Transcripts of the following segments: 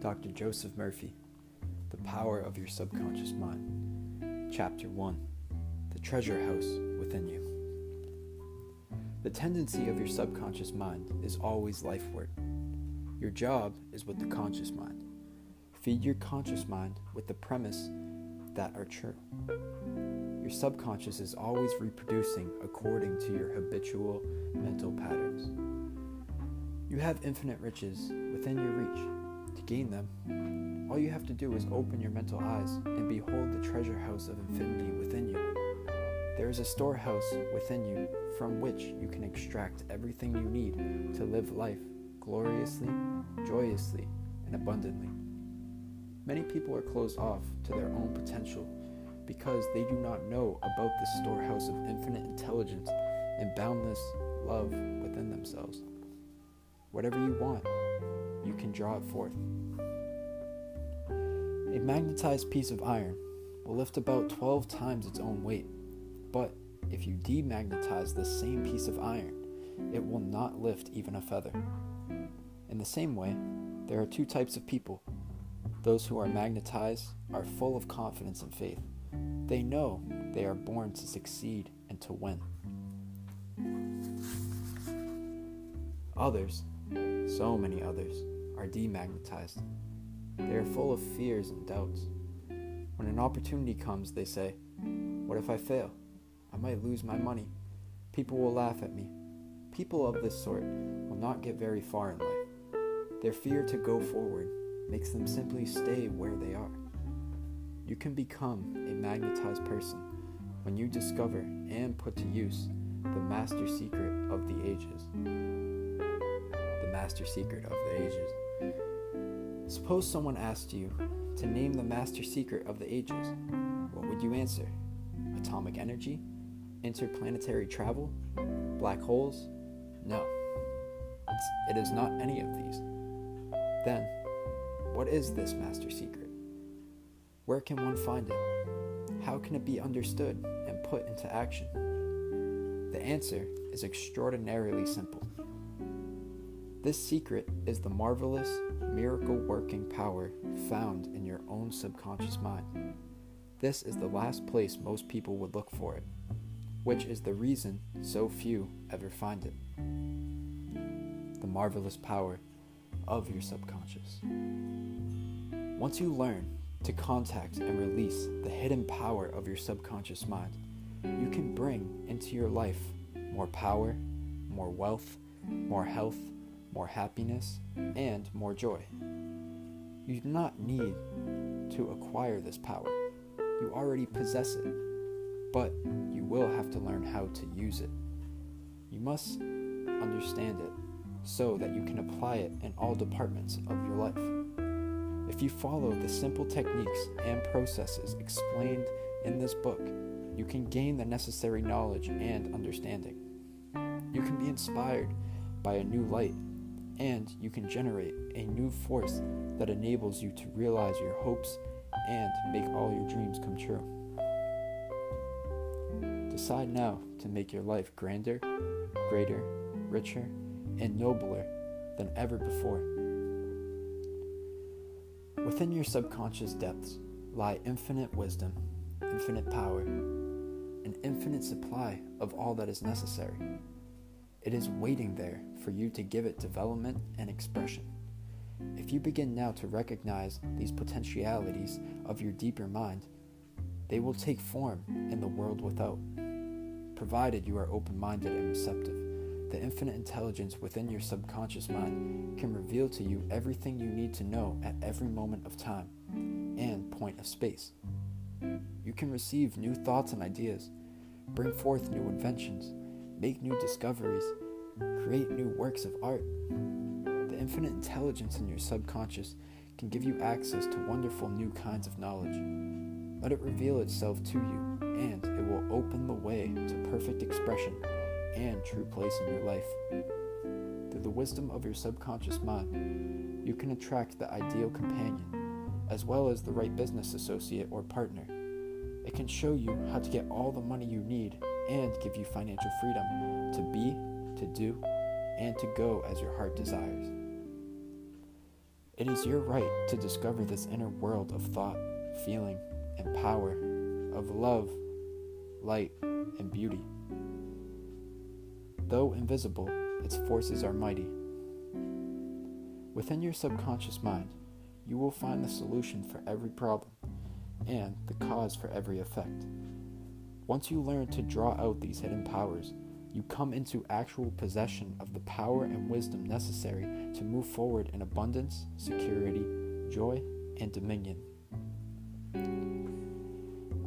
Dr. Joseph Murphy, The Power of Your Subconscious Mind, Chapter 1 The Treasure House Within You. The tendency of your subconscious mind is always lifeward. Your job is with the conscious mind. Feed your conscious mind with the premise that are true. Your subconscious is always reproducing according to your habitual mental patterns. You have infinite riches within your reach. Gain them, all you have to do is open your mental eyes and behold the treasure house of infinity within you. There is a storehouse within you from which you can extract everything you need to live life gloriously, joyously, and abundantly. Many people are closed off to their own potential because they do not know about the storehouse of infinite intelligence and boundless love within themselves. Whatever you want, you can draw it forth. A magnetized piece of iron will lift about 12 times its own weight, but if you demagnetize the same piece of iron, it will not lift even a feather. In the same way, there are two types of people. Those who are magnetized are full of confidence and faith. They know they are born to succeed and to win. Others, so many others, are demagnetized. They are full of fears and doubts. When an opportunity comes, they say, What if I fail? I might lose my money. People will laugh at me. People of this sort will not get very far in life. Their fear to go forward makes them simply stay where they are. You can become a magnetized person when you discover and put to use the master secret of the ages. The master secret of the ages. Suppose someone asked you to name the master secret of the ages. What would you answer? Atomic energy? Interplanetary travel? Black holes? No. It's, it is not any of these. Then, what is this master secret? Where can one find it? How can it be understood and put into action? The answer is extraordinarily simple. This secret is the marvelous, miracle working power found in your own subconscious mind. This is the last place most people would look for it, which is the reason so few ever find it. The marvelous power of your subconscious. Once you learn to contact and release the hidden power of your subconscious mind, you can bring into your life more power, more wealth, more health, more happiness, and more joy. You do not need to acquire this power. You already possess it, but you will have to learn how to use it. You must understand it so that you can apply it in all departments of your life. If you follow the simple techniques and processes explained in this book, you can gain the necessary knowledge and understanding. You can be inspired by a new light and you can generate a new force that enables you to realize your hopes and make all your dreams come true. Decide now to make your life grander, greater, richer, and nobler than ever before. Within your subconscious depths lie infinite wisdom, infinite power, an infinite supply of all that is necessary. It is waiting there for you to give it development and expression. If you begin now to recognize these potentialities of your deeper mind, they will take form in the world without. Provided you are open minded and receptive, the infinite intelligence within your subconscious mind can reveal to you everything you need to know at every moment of time and point of space. You can receive new thoughts and ideas, bring forth new inventions, make new discoveries, create new works of art. The infinite intelligence in your subconscious can give you access to wonderful new kinds of knowledge. Let it reveal itself to you, and it will open the way to perfect expression and true place in your life. Through the wisdom of your subconscious mind, you can attract the ideal companion, as well as the right business associate or partner. It can show you how to get all the money you need and give you financial freedom to be, to do, and to go as your heart desires. It is your right to discover this inner world of thought, feeling, and power, of love, light, and beauty. Though invisible, its forces are mighty. Within your subconscious mind, you will find the solution for every problem and the cause for every effect. Once you learn to draw out these hidden powers, you come into actual possession of the power and wisdom necessary to move forward in abundance, security, joy, and dominion.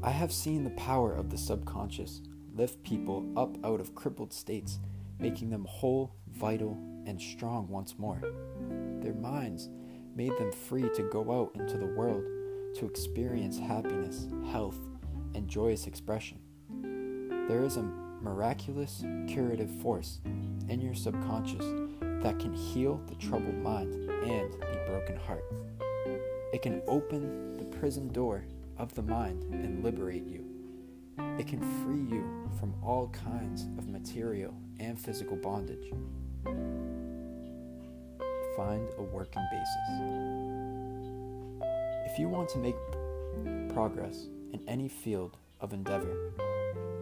I have seen the power of the subconscious lift people up out of crippled states, making them whole, vital, and strong once more. Their minds made them free to go out into the world to experience happiness, health, and joyous expression. There is a miraculous curative force in your subconscious that can heal the troubled mind and the broken heart. It can open the prison door of the mind and liberate you. It can free you from all kinds of material and physical bondage. Find a working basis. If you want to make progress in any field of endeavor,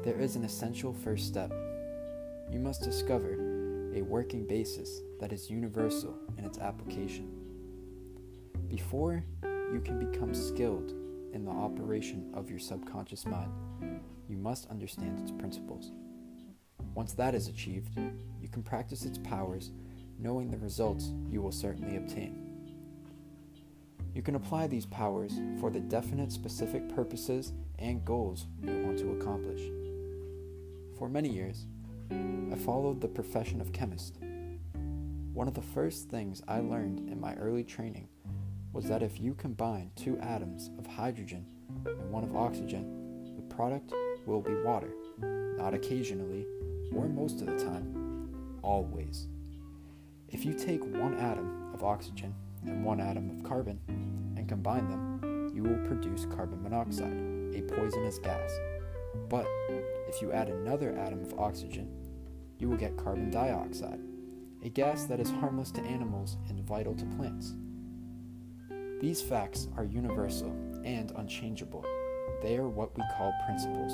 there is an essential first step. You must discover a working basis that is universal in its application. Before you can become skilled in the operation of your subconscious mind, you must understand its principles. Once that is achieved, you can practice its powers, knowing the results you will certainly obtain. You can apply these powers for the definite specific purposes and goals you want to accomplish. For many years, I followed the profession of chemist. One of the first things I learned in my early training was that if you combine two atoms of hydrogen and one of oxygen, the product will be water, not occasionally or most of the time, always. If you take one atom of oxygen and one atom of carbon and combine them, you will produce carbon monoxide, a poisonous gas. But if you add another atom of oxygen, you will get carbon dioxide, a gas that is harmless to animals and vital to plants. These facts are universal and unchangeable. They are what we call principles.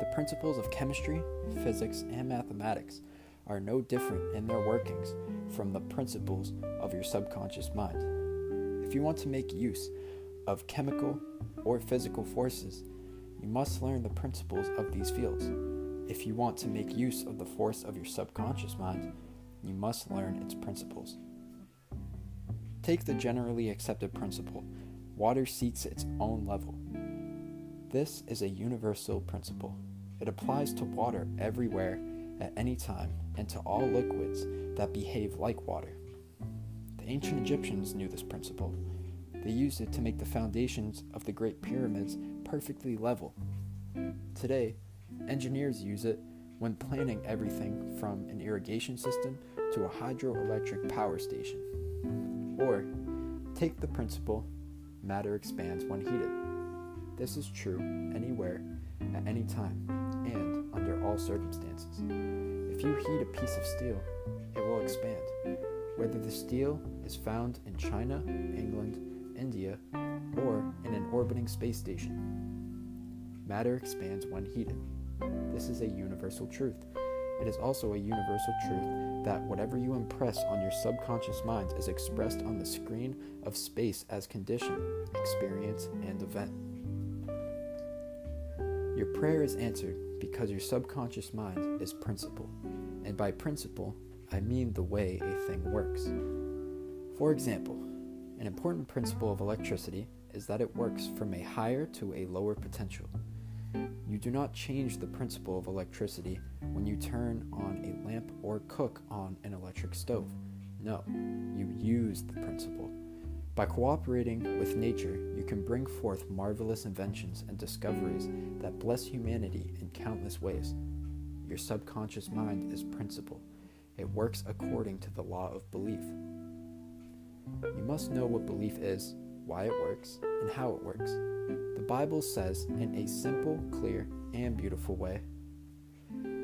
The principles of chemistry, physics, and mathematics are no different in their workings from the principles of your subconscious mind. If you want to make use of chemical or physical forces, you must learn the principles of these fields. If you want to make use of the force of your subconscious mind, you must learn its principles. Take the generally accepted principle water seeks its own level. This is a universal principle. It applies to water everywhere, at any time, and to all liquids that behave like water. The ancient Egyptians knew this principle. They used it to make the foundations of the Great Pyramids perfectly level. Today, engineers use it when planning everything from an irrigation system to a hydroelectric power station. Or, take the principle matter expands when heated. This is true anywhere, at any time, and under all circumstances. If you heat a piece of steel, it will expand, whether the steel is found in China, England, India, or in an orbiting space station. Matter expands when heated. This is a universal truth. It is also a universal truth that whatever you impress on your subconscious mind is expressed on the screen of space as condition, experience, and event. Your prayer is answered because your subconscious mind is principle, and by principle, I mean the way a thing works. For example, an important principle of electricity is that it works from a higher to a lower potential. You do not change the principle of electricity when you turn on a lamp or cook on an electric stove. No, you use the principle. By cooperating with nature, you can bring forth marvelous inventions and discoveries that bless humanity in countless ways. Your subconscious mind is principle. It works according to the law of belief. You must know what belief is, why it works, and how it works. Bible says in a simple, clear, and beautiful way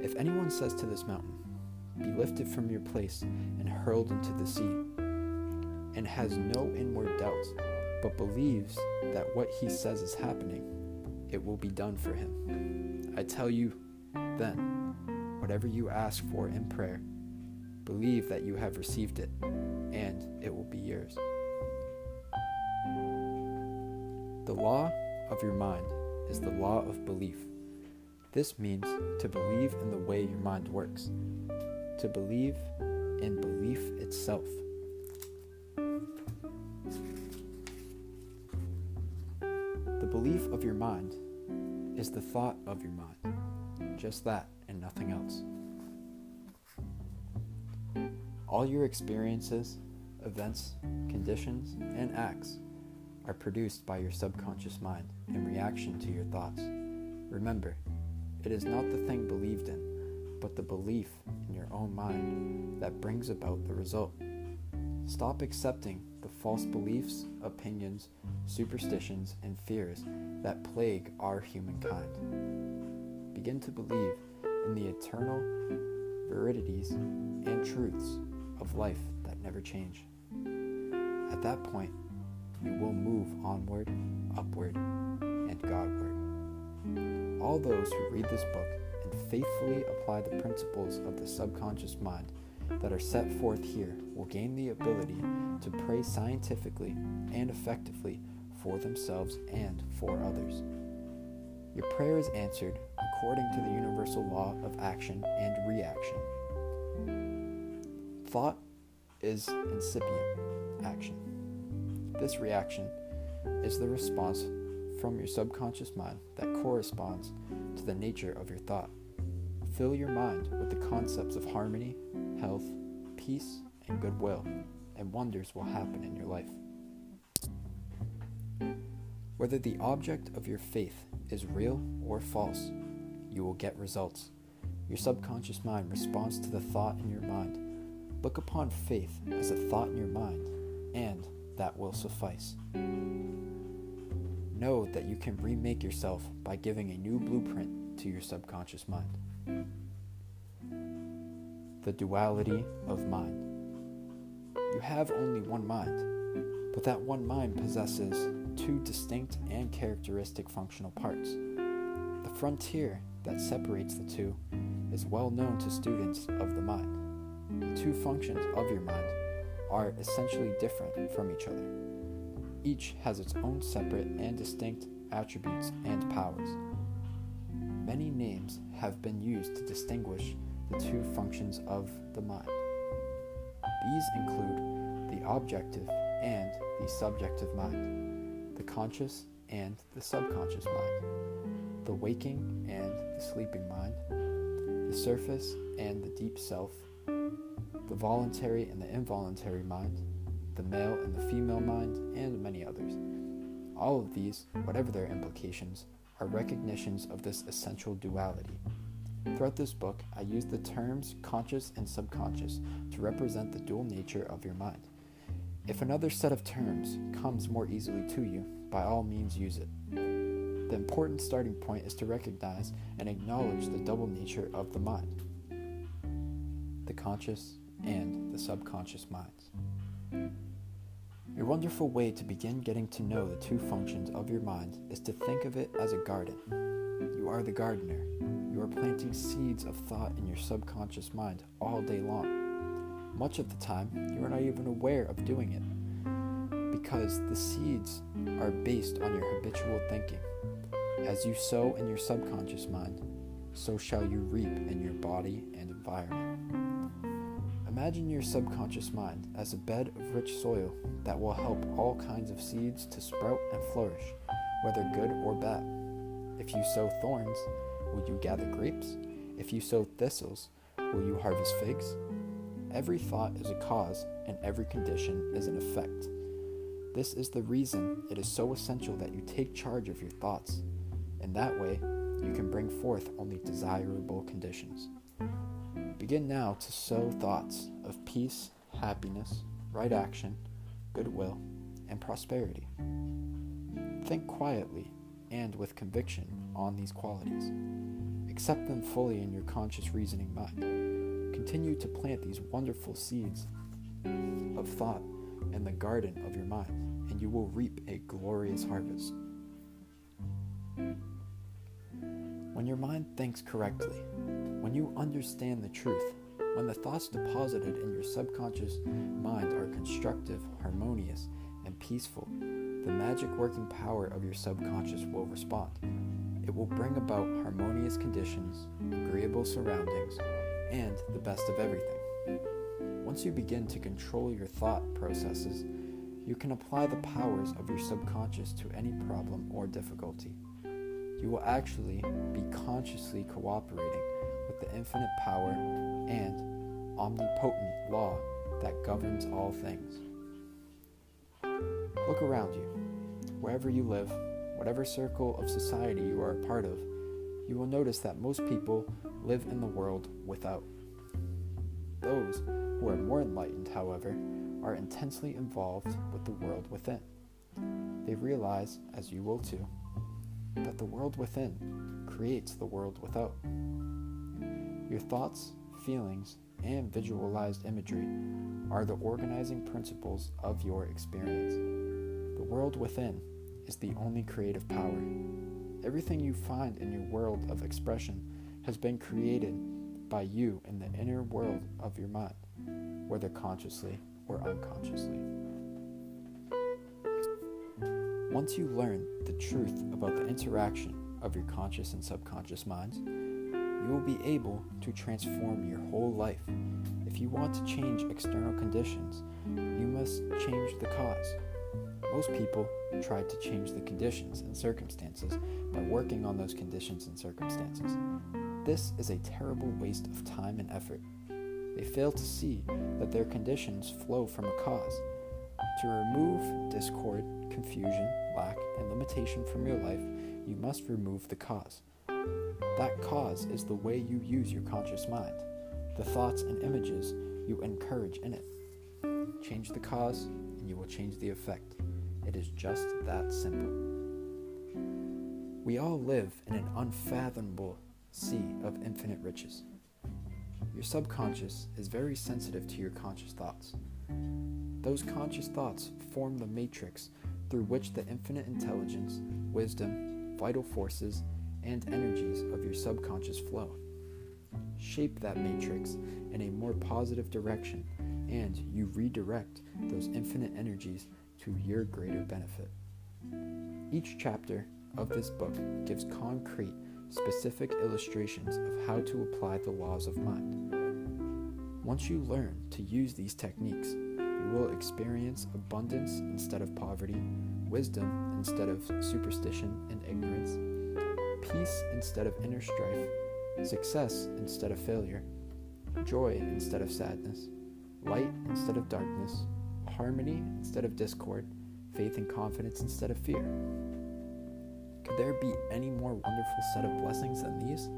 If anyone says to this mountain, Be lifted from your place and hurled into the sea, and has no inward doubts, but believes that what he says is happening, it will be done for him. I tell you, then, whatever you ask for in prayer, believe that you have received it, and it will be yours. The law of your mind is the law of belief. This means to believe in the way your mind works, to believe in belief itself. The belief of your mind is the thought of your mind, just that and nothing else. All your experiences, events, conditions, and acts are produced by your subconscious mind in reaction to your thoughts. Remember, it is not the thing believed in, but the belief in your own mind that brings about the result. Stop accepting the false beliefs, opinions, superstitions, and fears that plague our humankind. Begin to believe in the eternal verities and truths of life that never change. At that point, you will move onward, upward, and Godward. All those who read this book and faithfully apply the principles of the subconscious mind that are set forth here will gain the ability to pray scientifically and effectively for themselves and for others. Your prayer is answered according to the universal law of action and reaction. Thought is incipient action. This reaction is the response from your subconscious mind that corresponds to the nature of your thought. Fill your mind with the concepts of harmony, health, peace, and goodwill, and wonders will happen in your life. Whether the object of your faith is real or false, you will get results. Your subconscious mind responds to the thought in your mind. Look upon faith as a thought in your mind, and that will suffice. Know that you can remake yourself by giving a new blueprint to your subconscious mind. The duality of mind. You have only one mind, but that one mind possesses two distinct and characteristic functional parts. The frontier that separates the two is well known to students of the mind. The two functions of your mind are essentially different from each other. Each has its own separate and distinct attributes and powers. Many names have been used to distinguish the two functions of the mind. These include the objective and the subjective mind, the conscious and the subconscious mind, the waking and the sleeping mind, the surface and the deep self, the voluntary and the involuntary mind, the male and the female mind, and many others. All of these, whatever their implications, are recognitions of this essential duality. Throughout this book, I use the terms conscious and subconscious to represent the dual nature of your mind. If another set of terms comes more easily to you, by all means use it. The important starting point is to recognize and acknowledge the double nature of the mind the conscious and the subconscious minds. A wonderful way to begin getting to know the two functions of your mind is to think of it as a garden. You are the gardener. You are planting seeds of thought in your subconscious mind all day long. Much of the time, you are not even aware of doing it because the seeds are based on your habitual thinking. As you sow in your subconscious mind, so shall you reap in your body and environment. Imagine your subconscious mind as a bed of rich soil that will help all kinds of seeds to sprout and flourish, whether good or bad. If you sow thorns, will you gather grapes? If you sow thistles, will you harvest figs? Every thought is a cause, and every condition is an effect. This is the reason it is so essential that you take charge of your thoughts. In that way, you can bring forth only desirable conditions. Begin now to sow thoughts of peace, happiness, right action, goodwill, and prosperity. Think quietly and with conviction on these qualities. Accept them fully in your conscious reasoning mind. Continue to plant these wonderful seeds of thought in the garden of your mind, and you will reap a glorious harvest. When your mind thinks correctly, when you understand the truth, when the thoughts deposited in your subconscious mind are constructive, harmonious, and peaceful, the magic working power of your subconscious will respond. It will bring about harmonious conditions, agreeable surroundings, and the best of everything. Once you begin to control your thought processes, you can apply the powers of your subconscious to any problem or difficulty. You will actually be consciously cooperating with the infinite power and omnipotent law that governs all things. Look around you. Wherever you live, whatever circle of society you are a part of, you will notice that most people live in the world without. Those who are more enlightened, however, are intensely involved with the world within. They realize, as you will too, that the world within creates the world without. Your thoughts, feelings, and visualized imagery are the organizing principles of your experience. The world within is the only creative power. Everything you find in your world of expression has been created by you in the inner world of your mind, whether consciously or unconsciously. Once you learn the truth about the interaction of your conscious and subconscious minds, you will be able to transform your whole life. If you want to change external conditions, you must change the cause. Most people try to change the conditions and circumstances by working on those conditions and circumstances. This is a terrible waste of time and effort. They fail to see that their conditions flow from a cause. To remove discord, confusion, and limitation from your life, you must remove the cause. That cause is the way you use your conscious mind, the thoughts and images you encourage in it. Change the cause, and you will change the effect. It is just that simple. We all live in an unfathomable sea of infinite riches. Your subconscious is very sensitive to your conscious thoughts. Those conscious thoughts form the matrix through which the infinite intelligence, wisdom, vital forces, and energies of your subconscious flow. Shape that matrix in a more positive direction, and you redirect those infinite energies to your greater benefit. Each chapter of this book gives concrete, specific illustrations of how to apply the laws of mind. Once you learn to use these techniques, you will experience abundance instead of poverty, wisdom instead of superstition and ignorance, peace instead of inner strife, success instead of failure, joy instead of sadness, light instead of darkness, harmony instead of discord, faith and confidence instead of fear. Could there be any more wonderful set of blessings than these?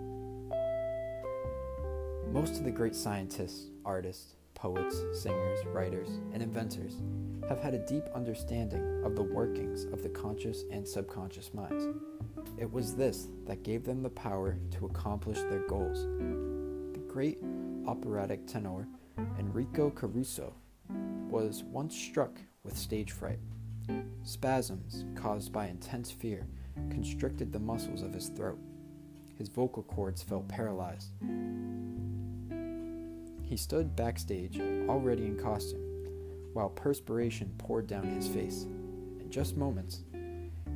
Most of the great scientists, artists, poets, singers, writers, and inventors have had a deep understanding of the workings of the conscious and subconscious minds. It was this that gave them the power to accomplish their goals. The great operatic tenor Enrico Caruso was once struck with stage fright. Spasms caused by intense fear constricted the muscles of his throat. His vocal cords felt paralyzed. He stood backstage, already in costume, while perspiration poured down his face. In just moments,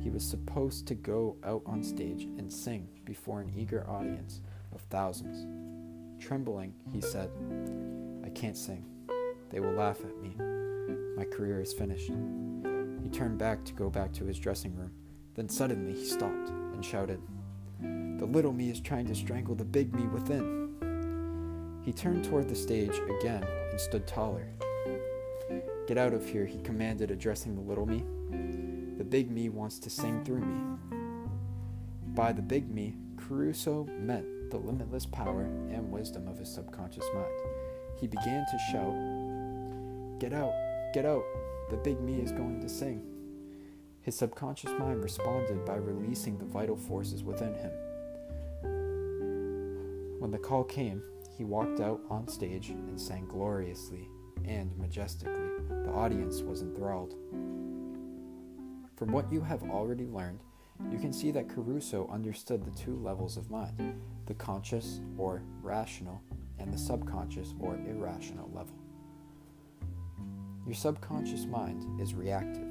he was supposed to go out on stage and sing before an eager audience of thousands. Trembling, he said, I can't sing. They will laugh at me. My career is finished. He turned back to go back to his dressing room. Then suddenly he stopped and shouted, The little me is trying to strangle the big me within. He turned toward the stage again and stood taller. Get out of here, he commanded, addressing the little me. The big me wants to sing through me. By the big me, Caruso meant the limitless power and wisdom of his subconscious mind. He began to shout, Get out, get out, the big me is going to sing. His subconscious mind responded by releasing the vital forces within him. When the call came, he walked out on stage and sang gloriously, and majestically. The audience was enthralled. From what you have already learned, you can see that Caruso understood the two levels of mind the conscious or rational, and the subconscious or irrational level. Your subconscious mind is reactive,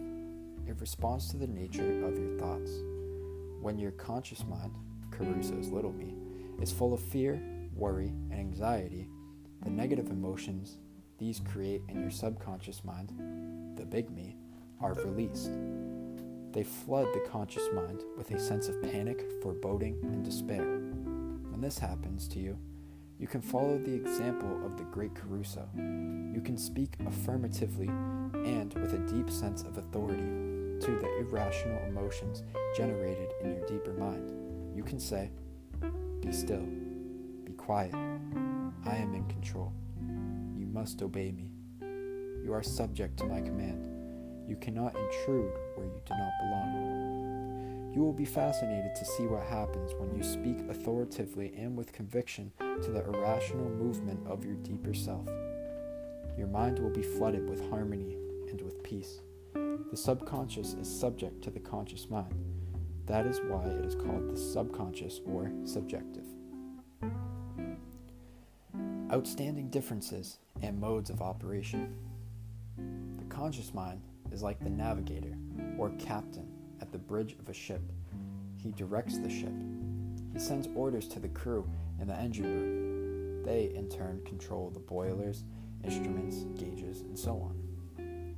it responds to the nature of your thoughts. When your conscious mind, Caruso's little me, is full of fear, worry, and anxiety, the negative emotions these create in your subconscious mind, the big me, are released. They flood the conscious mind with a sense of panic, foreboding, and despair. When this happens to you, you can follow the example of the great Caruso. You can speak affirmatively and with a deep sense of authority to the irrational emotions generated in your deeper mind. You can say, Be still, quiet, I am in control. You must obey me. You are subject to my command. You cannot intrude where you do not belong. You will be fascinated to see what happens when you speak authoritatively and with conviction to the irrational movement of your deeper self. Your mind will be flooded with harmony and with peace. The subconscious is subject to the conscious mind. That is why it is called the subconscious or subjective. Outstanding differences and modes of operation. The conscious mind is like the navigator or captain at the bridge of a ship. He directs the ship. He sends orders to the crew in the engine room. They, in turn, control the boilers, instruments, gauges, and so on.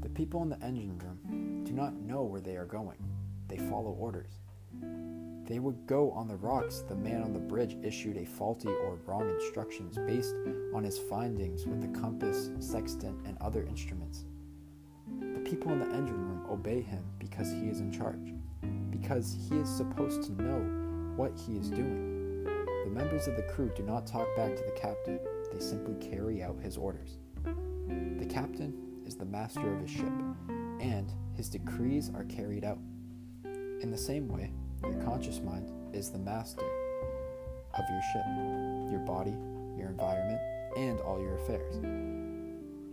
The people in the engine room do not know where they are going, they follow orders. They would go on the rocks. The man on the bridge issued a faulty or wrong instructions based on his findings with the compass, sextant, and other instruments The people in the engine room obey him because he is in charge, because he is supposed to know what he is doing. The members of the crew do not talk back to the captain, they simply carry out his orders. The captain is the master of his ship, and his decrees are carried out. In the same way, your conscious mind is the master of your ship, your body, your environment, and all your affairs.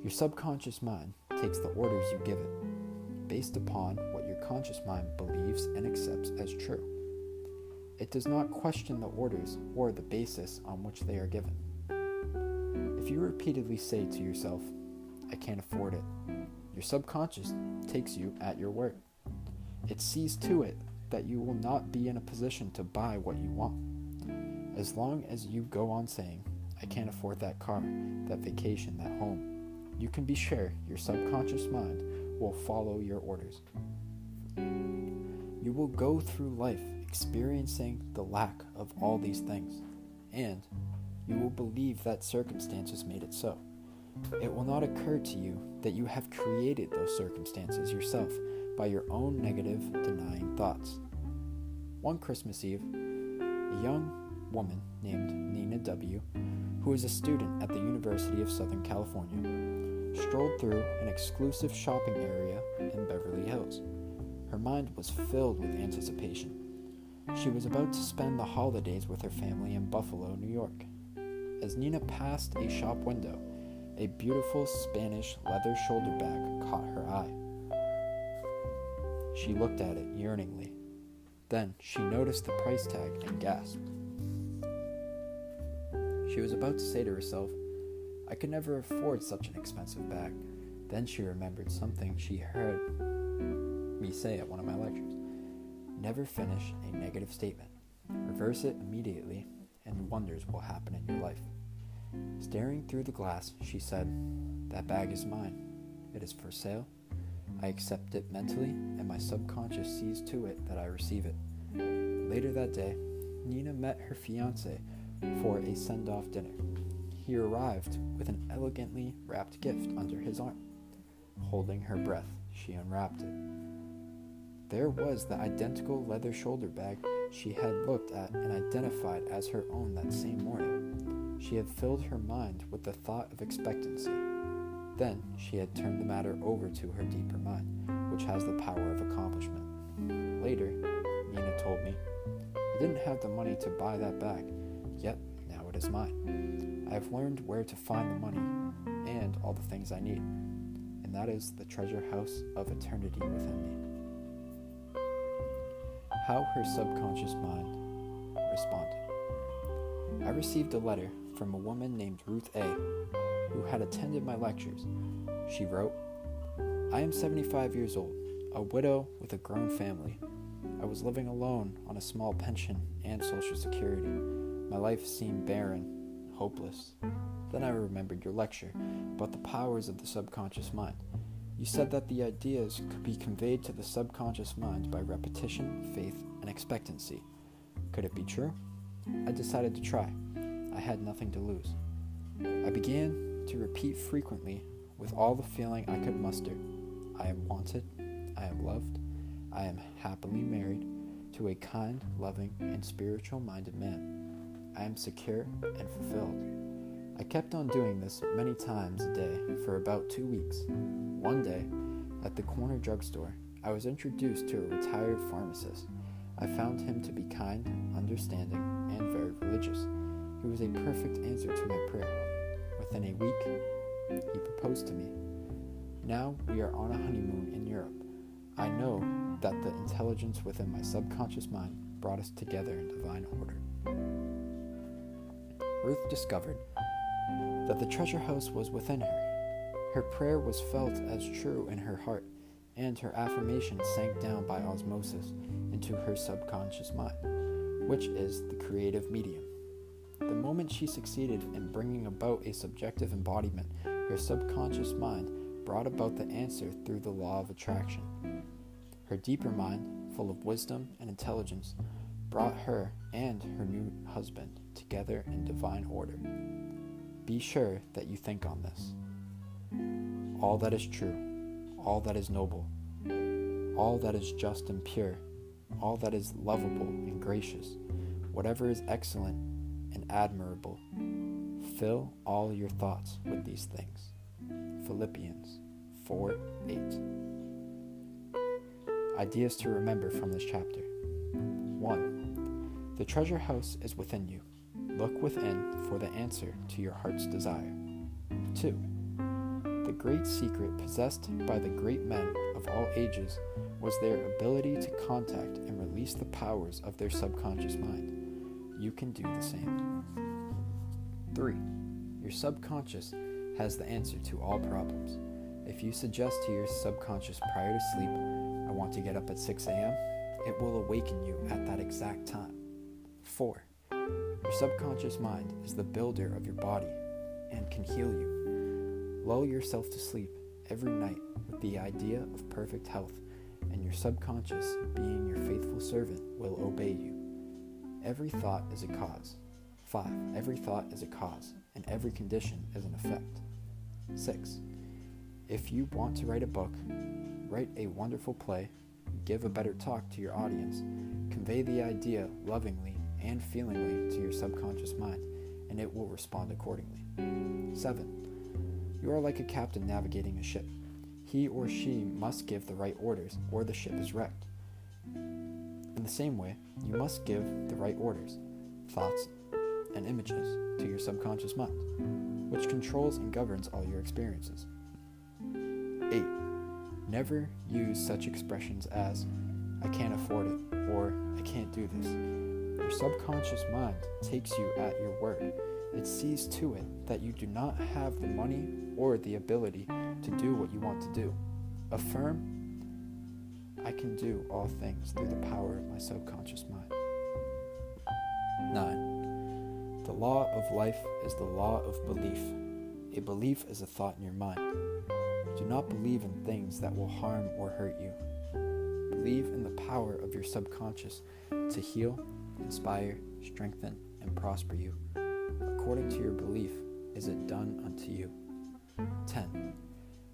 Your subconscious mind takes the orders you give it, based upon what your conscious mind believes and accepts as true. It does not question the orders or the basis on which they are given. If you repeatedly say to yourself, I can't afford it, your subconscious takes you at your word. It sees to it that you will not be in a position to buy what you want. As long as you go on saying, I can't afford that car, that vacation, that home, you can be sure your subconscious mind will follow your orders. You will go through life experiencing the lack of all these things, and you will believe that circumstances made it so. It will not occur to you that you have created those circumstances yourself by your own negative, denying thoughts. One Christmas Eve, a young woman named Nina W., who is a student at the University of Southern California, strolled through an exclusive shopping area in Beverly Hills. Her mind was filled with anticipation. She was about to spend the holidays with her family in Buffalo, New York. As Nina passed a shop window, a beautiful Spanish leather shoulder bag caught her eye. She looked at it yearningly. Then she noticed the price tag and gasped. She was about to say to herself, I could never afford such an expensive bag. Then she remembered something she heard me say at one of my lectures. Never finish a negative statement. Reverse it immediately, and wonders will happen in your life. Staring through the glass, she said, That bag is mine. It is for sale. I accept it mentally, and my subconscious sees to it that I receive it. Later that day, Nina met her fiance for a send off dinner he arrived with an elegantly wrapped gift under his arm. Holding her breath, she unwrapped it. There was the identical leather shoulder bag she had looked at and identified as her own that same morning. She had filled her mind with the thought of expectancy. Then she had turned the matter over to her deeper mind, which has the power of accomplishment. Later, Nina told me, I didn't have the money to buy that bag, yet now it is mine. I have learned where to find the money and all the things I need, and that is the treasure house of eternity within me. How her subconscious mind responded. I received a letter from a woman named Ruth A., who had attended my lectures. She wrote, I am 75 years old, a widow with a grown family. I was living alone on a small pension and Social Security. My life seemed barren, hopeless. Then I remembered your lecture about the powers of the subconscious mind. You said that the ideas could be conveyed to the subconscious mind by repetition, faith, and expectancy. Could it be true? I decided to try. I had nothing to lose. I began to repeat frequently with all the feeling I could muster I am wanted, I am loved, I am happily married to a kind, loving, and spiritual minded man. I am secure and fulfilled. I kept on doing this many times a day for about two weeks. One day, at the corner drugstore, I was introduced to a retired pharmacist. I found him to be kind, understanding, and very religious. He was a perfect answer to my prayer. Within a week, he proposed to me. Now we are on a honeymoon in Europe. I know that the intelligence within my subconscious mind brought us together in divine order. Ruth discovered that the treasure house was within her. Her prayer was felt as true in her heart, and her affirmation sank down by osmosis into her subconscious mind, which is the creative medium. The moment she succeeded in bringing about a subjective embodiment, her subconscious mind brought about the answer through the law of attraction. Her deeper mind, full of wisdom and intelligence, brought her and her new husband together in divine order. Be sure that you think on this. All that is true, all that is noble, all that is just and pure, all that is lovable and gracious, whatever is excellent and admirable, fill all your thoughts with these things. Philippians 4 8. Ideas to remember from this chapter 1. The treasure house is within you. Look within for the answer to your heart's desire. 2. The great secret possessed by the great men of all ages was their ability to contact and release the powers of their subconscious mind. You can do the same. 3. Your subconscious has the answer to all problems. If you suggest to your subconscious prior to sleep, I want to get up at 6 a.m., it will awaken you at that exact time. 4. Your subconscious mind is the builder of your body and can heal you. Lull yourself to sleep every night with the idea of perfect health, and your subconscious, being your faithful servant, will obey you. Every thought is a cause. 5. Every thought is a cause, and every condition is an effect. 6. If you want to write a book, write a wonderful play, give a better talk to your audience, convey the idea lovingly and feelingly to your subconscious mind, and it will respond accordingly. 7. You are like a captain navigating a ship. He or she must give the right orders, or the ship is wrecked. In the same way, you must give the right orders, thoughts, and images to your subconscious mind, which controls and governs all your experiences. 8. Never use such expressions as, I can't afford it, or I can't do this. Your subconscious mind takes you at your word. It sees to it that you do not have the money or the ability to do what you want to do. Affirm, I can do all things through the power of my subconscious mind. 9. The law of life is the law of belief. A belief is a thought in your mind. Do not believe in things that will harm or hurt you. Believe in the power of your subconscious to heal, inspire, strengthen, and prosper you. According to your belief, is it done unto you. 10.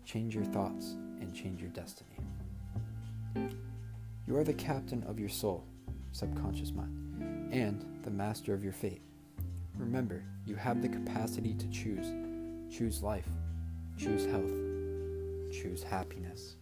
Change your thoughts and change your destiny. You are the captain of your soul, subconscious mind, and the master of your fate. Remember, you have the capacity to choose. Choose life, choose health, choose happiness.